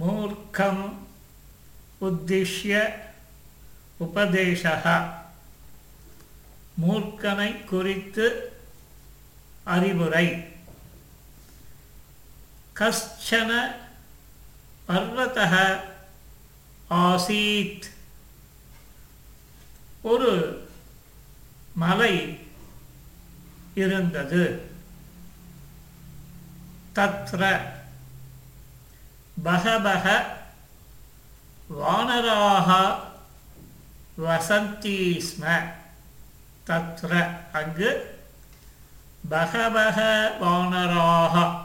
மூர்க்கம் உத்திஷ்ய உபதேசः மூர்க்கனை குறித்து அறிவுரை। கஷ்டன பர்வத ஆசீத்। ஒரு மலை இருந்தது। தத்ர பகபக வானராக வசந்தி ஸ்ம. தத்ர. அங்கு பகபக வானராக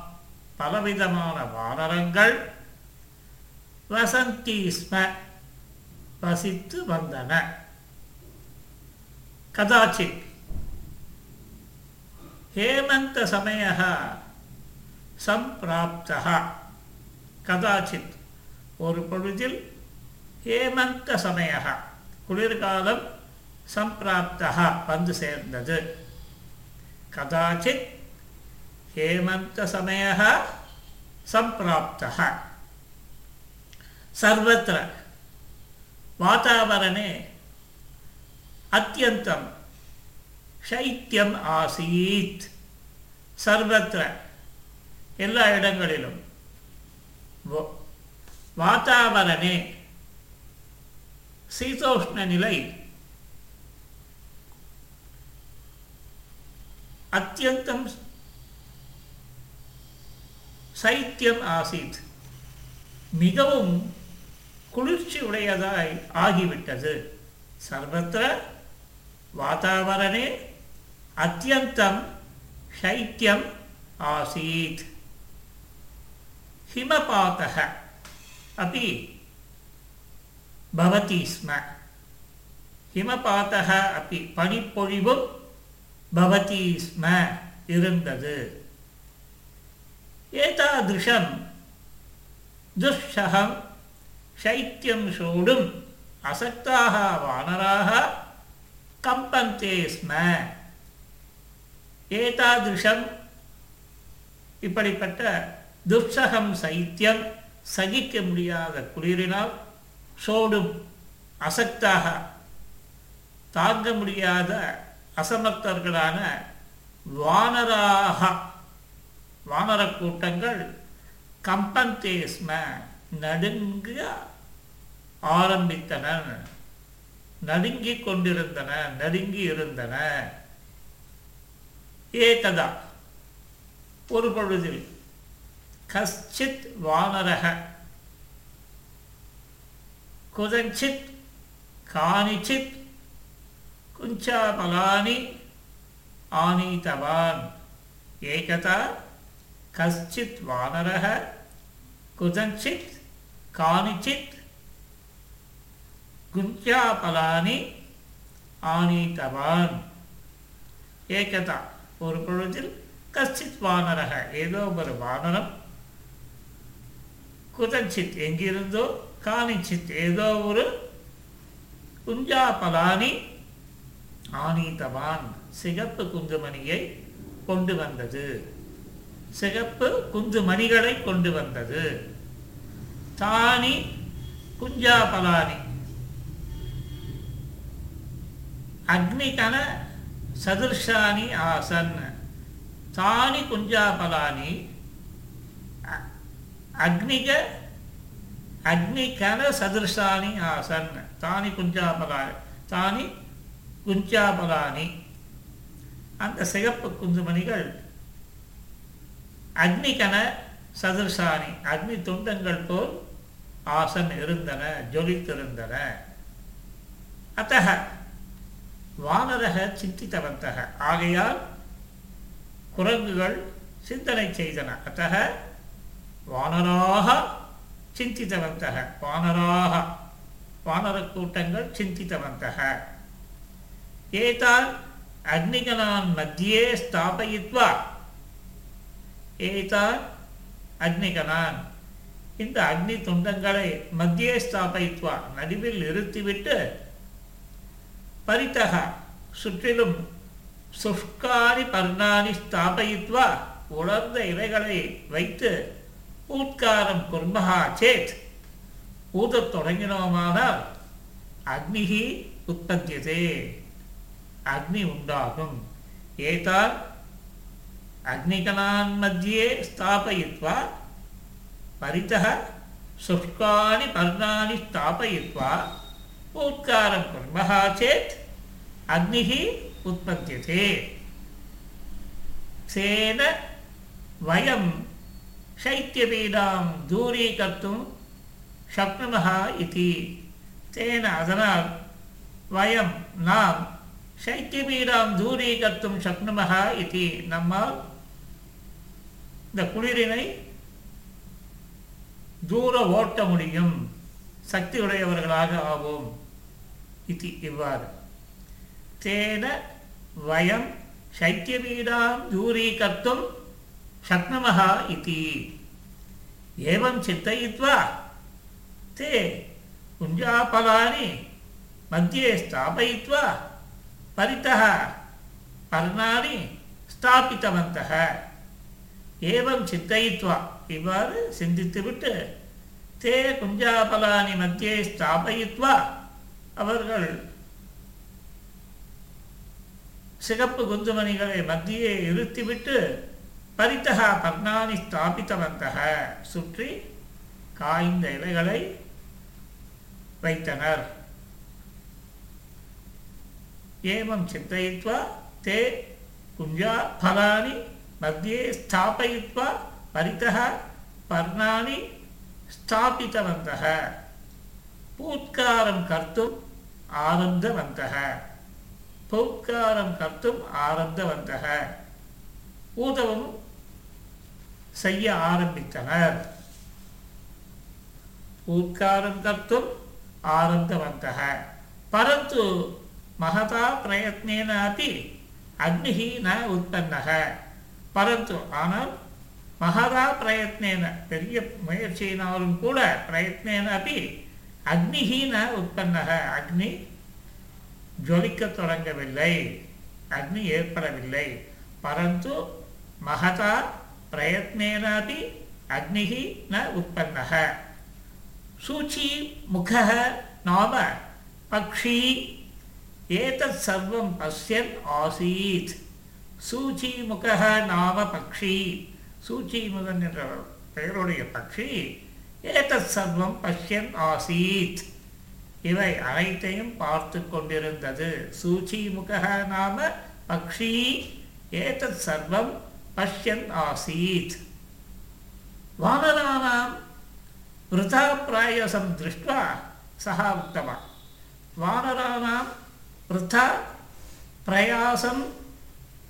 பலவிதமான வானரங்கள் வசந்தி ஸ்ம. வசித்து வந்தன. கதாச்சித். ஹேமந்த சமய சம்பிராப்தா கதாச்சித் ஒரு பொழுதில் ஹேமந்த சமயः குளிர்காலம் சம்பிராப்தா வந்து சேர்ந்தது கதாச்சித் ஹேமந்த சமயः சம்பிராப்தः सर्वत्र वातावरणे अत्यन्तं சைத்தியம் ஆசீத் சர்வத்திர எல்லா இடங்களிலும் வாத்தாவரணே சீதோஷ்ண நிலை அத்தியந்தம் சைத்தியம் ஆசீத் மிகவும் குளிர்ச்சி உடையதாய் ஆகிவிட்டது சர்வத்திர வாத்தாவரணே अत्यन्तं शैत्यम् आसीत् हिमपातः अपि भवति स्म हिमपातः अपि पनिपोळिवुं भवति स्म இருந்தது एतादृशं दुःसहं शैत्यं सोढुम् असक्ताः वानराः कम्पन्ते स्म ஏதாதிருஷம் இப்படிப்பட்ட துர்ச்சகம் சைத்தியம் சகிக்க முடியாத குளிரினால் சோடும் அசக்தாக தாங்க முடியாத அசமர்த்தர்களான வானராக வானர கூட்டங்கள் கம்பந்தேஸ்ம நடுங்க ஆரம்பித்தன நடுங்கிக் கொண்டிருந்தன நடுங்கி இருந்தன. ஏகதா ஒரு பொழுதில் கஷ்டித் வானரக குதஞ்சித் காணிச்சித் குஞ்சாபலானி ஆனீதவான் ஏகதா கஷ்டித் வானரக குதஞ்சித் காணிச்சித் குஞ்சாபலானி ஆனீதவான் ஏகதா ஒரு பொழுதில் கஷ்டித் வானரக ஏதோ ஒரு வானரம் குதஞ்சித் எங்கிருந்தோ காணிச்சித் ஏதோ ஒரு குஞ்சாபலானி ஆனீதவான் சிகப்பு குந்துமணியை கொண்டு வந்தது. சிகப்பு குந்துமணிகளை கொண்டு வந்தது. தானி குஞ்சாபலானி. அக்னிகன சதுர்ஷானி ஆசன். தானி குஞ்சாபலானி அக்னிக அக்னிகன சதிருஷானி ஆசன். தானி குஞ்சாபகாரி தானி குஞ்சாபகானி. அந்த சிகப்பு குந்துமணிகள் அக்னிகன சதுர்ஷானி அக்னி துண்டங்கள் போல் ஆசன் இருந்தன ஜொலித்திருந்தன. அத்தக வானரக சிந்தித்தவந்தக ஆகையால் குரங்குகள் சிந்தனை செய்தன. அத்தக வானராக சிந்தித்தவந்தக. வானராக. வானர கூட்டங்கள் சிந்தித்தவந்தக. ஏதான் அக்னிகனான் மத்தியே ஸ்தாபயித்வா. ஏதான் அக்னிகனான் இந்த அக்னி துண்டங்களை மத்தியே ஸ்தாபயித்வா. நடுவில் நிறுத்திவிட்டு பரித்தக. சுற்றிலும் சுஷ்காரி பர்ணானி ஸ்தாபயித்வா. உலர்ந்த இலைகளை வைத்து ஊத்காரம் குர்மஹா சேத் ஊதத் தொடங்கினோமானால் அக்னிகி உற்பத்தியதே அக்னி உண்டாகும் ஏதான் அக்னிகணான் மத்தியே ஸ்தாபயித்வா परितः शुष्कानि पर्णानि स्थापयित्वा उत्कारं कुर्मः चेत् अग्निः उत्पद्यते तेन वयं शैत्यपीडां दूरीकर्तुं शक्नुमः इति तेन अधुना वयं नां शैत्यपीडां दूरीकर्तुं शक्नुमः इति நம்மால் இந்த குளிரினை தூர ஓட்ட முடியும் சக்தி உடையவர்களாக ஆவோம் இது இவ்வாறு தேன வயம் சைத்தியபீடாம் தூரீகர்த்தும் शक्नुमः इति एवं चिन्तयित्वा ते कुञ्जाफलानि मध्ये स्थापयित्वा परितः पर्णानि स्थापितवन्तः ஏவம் சித்தயித்வா இவ்வாறு சிந்தித்துவிட்டு தே குஞ்சாபலானி மத்தியே ஸ்தாபயித்வா அவர்கள் சிகப்பு குந்துமணிகளை மத்தியே இருத்திவிட்டு பரித்தக பத்னானி ஸ்தாபித்தவந்தக. சுற்றி காய்ந்த இலைகளை வைத்தனர். ஏவம் சித்தயித்வா தே குஞ்சா பலானி மத்தியே ஸ்தாபயித்வா பரித்தக பர்ணானி ஸ்தாபித்தவந்தக. பூத்காரம் கர்த்தும் ஆரப்தவந்தக. பூத்காரம் கர்த்தும் ஆரப்தவந்தக. ஊதவும் செய்ய ஆரம்பித்தனர். ஊர்க்காரம் கர்த்தும் ஆரம்பவந்தக. பரந்து மகதா பிரயத்னேன அப்படி அக்னிஹி ந உற்பத்தக பரந்து ஆனால் மகதா பிரயத்னேன பெரிய முயற்சியினாலும் கூட பிரயத்னேன அப்படி அக்னிஹி ந உற்பத்தக அக்னி ஜொலிக்க தொடங்கவில்லை. அக்னி ஏற்படவில்லை. பரந்து மகதா பிரயத்னேனாபி அப்படி அக்னிஹி ந உற்பன்னக சூச்சி முகः நாம பக்ஷி ஏதத் சர்வம் பசியன் ஆசீத் சூச்சி சூச்சிமுகः நாம பக்ஷி சூச்சி முதன் என்ற பெயருடைய பக்ஷி ஏதத் சர்வம் பஷ்யன் ஆசீத் இவை அனைத்தையும் பார்த்து கொண்டிருந்தது. சூச்சி சூச்சிமுகः நாம பக்ஷி ஏதத் சர்வம் பஷ்யன் ஆசீத் வானராணாம் वृथाप्रायसं दृष्ट्वा सः उक्तवान् वानराणां वृथा प्रयासं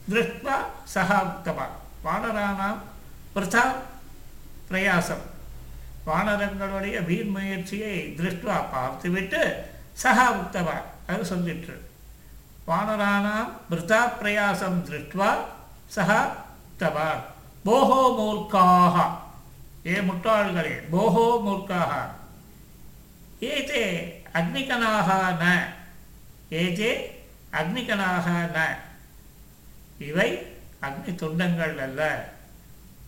दृष्ट्वा सः उक्तवान् வானராணாம் பிரதா பிரயாசம் வானரங்களுடைய வீண் முயற்சியை திருஷ்டுவா பார்த்துவிட்டு சகா உக்தவான் அது சொல்லிற்று வானராணாம் விருதா பிரயாசம் திருஷ்டுவா சகா உக்தவான் போகோ மூர்க்காக. ஏ முட்டாள்களே போகோ மூர்க்காக. ஏதே அக்னிகனாக ந. ஏதே அக்னிகனாக ந. இவை அக்னி துண்டங்கள் அல்ல.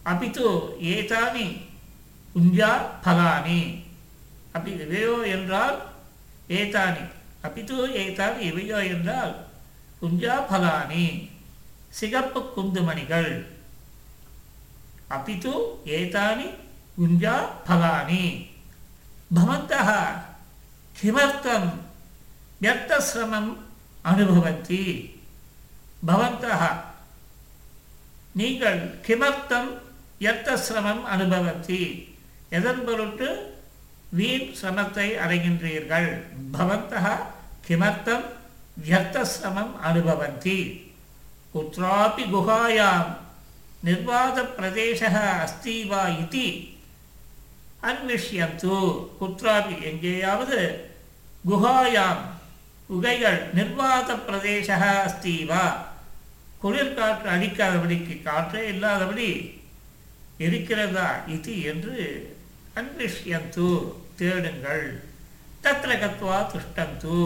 அப்பித்து ஏதானி குஞ்சா பலானி அப்படி இவையோ என்றால் ஏதானி. அப்பித்து ஏதானி இவையோ என்றால் குஞ்சா பலானி சிகப்பு குந்துமணிகள். అపితు ఏతాని గుంజా ఫలాని భవంతః కిమర్థం వ్యర్థశ్రమం అనుభవంతి భవంతః நீங்கள் கிமர்த்தம் எர்த்த சிரமம் அனுபவத்தி எதன் பொருட்டு? வீண் சிரமத்தை அடைகின்றீர்கள். பவந்தக கிமர்த்தம் வியர்த்த சிரமம் அனுபவந்தி குற்றாபி குகாயாம் निर्वातप्रदेशः अस्ति वा इति அன்விஷ்யந்து குற்றாபி எங்கேயாவது குஹாயாம் குகைகள் நிர்வாத பிரதேச அஸ்தி வா குளிர்காற்று அடிக்காதபடிக்கு காற்றே இல்லாதபடி இருக்கிறதா இது என்று அன்விஷ்யந்து தேடுங்கள் தத்ர கத்வா துஷ்டந்து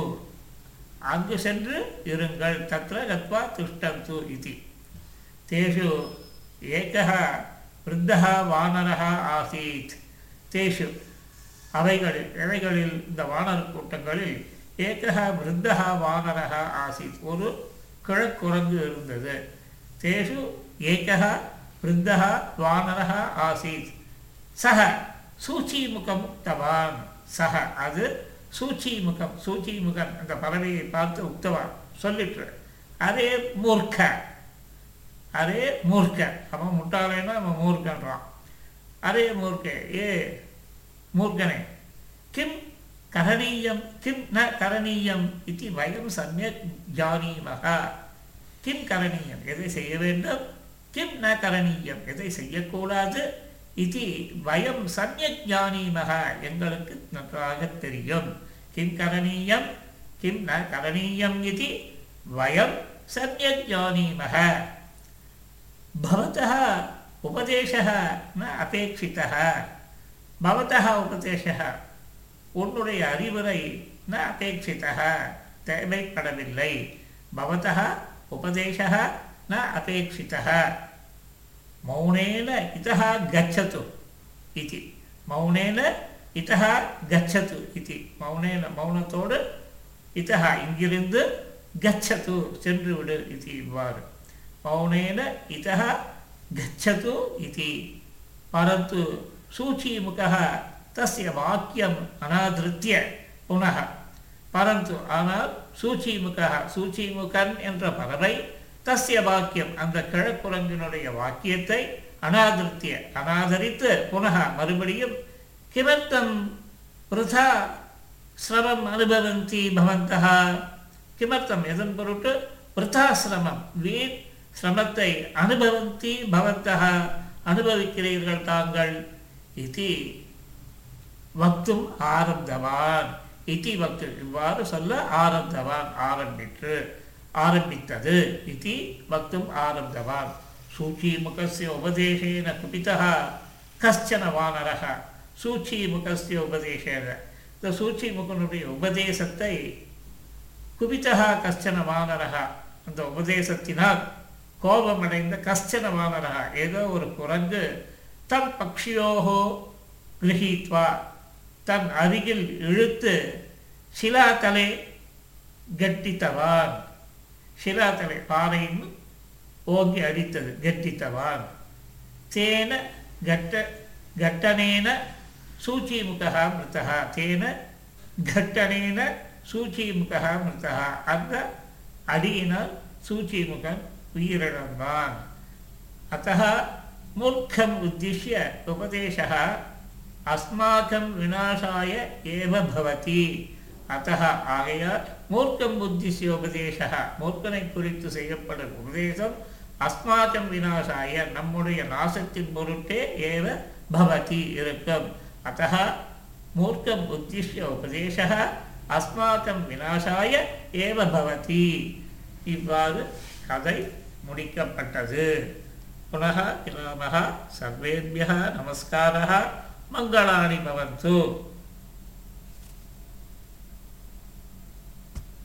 அங்கு சென்று இருங்கள் தத்ர கத்வா துஷ்டந்து இது தேஷு ஏகः விருத்தः வானரः ஆசீத். தேஷு. அவைகளில் இவைகளில் இந்த வானர் கூட்டங்களில் ஏகஹ விருத்தக வானரக ஆசித். ஒரு கிழக்குரங்கு இருந்தது. தேஷு ஏகஹ விருத்தக வானரக ஆசித். சக சூச்சிமுகம் உக்தவான். சக அது சூச்சிமுகம் சூச்சிமுகன் அந்த பறவையை பார்த்து உக்தவான். சொல்லிட்டு அதே மூர்க்க. அதே மூர்க்க. அவன் முட்டாளேன்னா அவன் மூர்க்கன்றான். அதே மூர்க்கே. ஏ மூர்க்கனே. கிம் கரணீயம் கிம் ந கரணீயம் இது வயம் சமயக் ஜானீமக. கிம் கரணீயம் எதை செய்ய வேண்டும்? கிம் ந கரணீயம் எதை செய்யக்கூடாது? இது வயம் சமயக் ஜானீமக எங்களுக்கு நன்றாக தெரியும். கிம் கரணீயம் கிம் ந கரணீயம் இது வயம் சமயக் ஜானீமக. भवतः उपदेशः न अपेक्षितः भवतः उपदेशः உன்னுடைய அறிவுரை ந அபேட்சிதः தேவைப்படவில்லை பவதः உபதேசः ந அபேட்சிதः மௌனேன இதः கச்சது இதி மௌனேன இதः கச்சது இதி மௌனேன மௌனத்தோடு இதः இங்கிருந்து கச்சது சென்று விடு இது இவ்வாறு மௌனேன இத கச்சது இது பரந்து சூச்சீமுக தஸ்ய வாக்கியம் அனாதிருத்திய புனக பரந்து ஆனால் சூச்சிமுக சூச்சிமுகன் என்ற பறவை தஸ்ய வாக்கியம் அந்த கிழக்குரங்கினுடைய வாக்கியத்தை அனாதிருத்திய அனாதரித்து புனக மறுபடியும் கிமர்த்தம் விரதா சிரமம் அனுபவந்தி பவந்தகா கிமர்த்தம் எதன் பொருட்டு விரதா வீண் சிரமத்தை அனுபவந்தி பவத்தக அனுபவிக்கிறீர்கள் தாங்கள் இது வக்தும் ஆரம்பவான் இதி வக்து இவ்வாறு சொல்ல ஆரம்பவான் ஆரம்பிற்று ஆரம்பித்தது. இது வக்தும் ஆரம்பவான் சூச்சீமுகஸ்ய உபதேசேன குபிதः கஷ்டன வானரः சூச்சீமுகஸ்ய உபதேசேன. இந்த சூச்சிமுகனுடைய உபதேசத்தை குபிதா கஷ்டன வானரக அந்த உபதேசத்தினால் கோபமடைந்த கஷ்டன வானரா ஏதோ ஒரு குரங்கு தம் பக்ஷியோகோ கிரகித்வா தன் அருகில் இழுத்து சிலாத்தலை கட்டித்தவான். சிலாத்தலை பாறையும் ஓங்கி அடித்தது கட்டித்தவான். தேன கட்ட கட்டனேன சூச்சிமுகா மிருத்தகா தேன கட்டனேன சூச்சிமுகா மிருத்தகா அந்த அடியினால் சூச்சிமுகன் உயிரிழந்தான் अतः मूर्खम् उद्दिश्य उपदेशः अस्माकं विनाशाय एव भवति அத்தக ஆகையால் மூர்க்கம் புத்திசிய உபதேச மூர்க்கனை குறித்து செய்யப்படும் உபதேசம் அஸ்மாக்கம் விநாசாய நம்முடைய நாசத்தின் பொருட்டே ஏவ பவதி இருக்கும் அத்தக மூர்க்கம் உத்திஷ்ய உபதேச அஸ்மாக்கம் விநாசாய ஏவ பவதி இவ்வாறு கதை முடிக்கப்பட்டது. புனக கிராம சர்வேபியா நமஸ்காரா மங்களாணி பவந்து.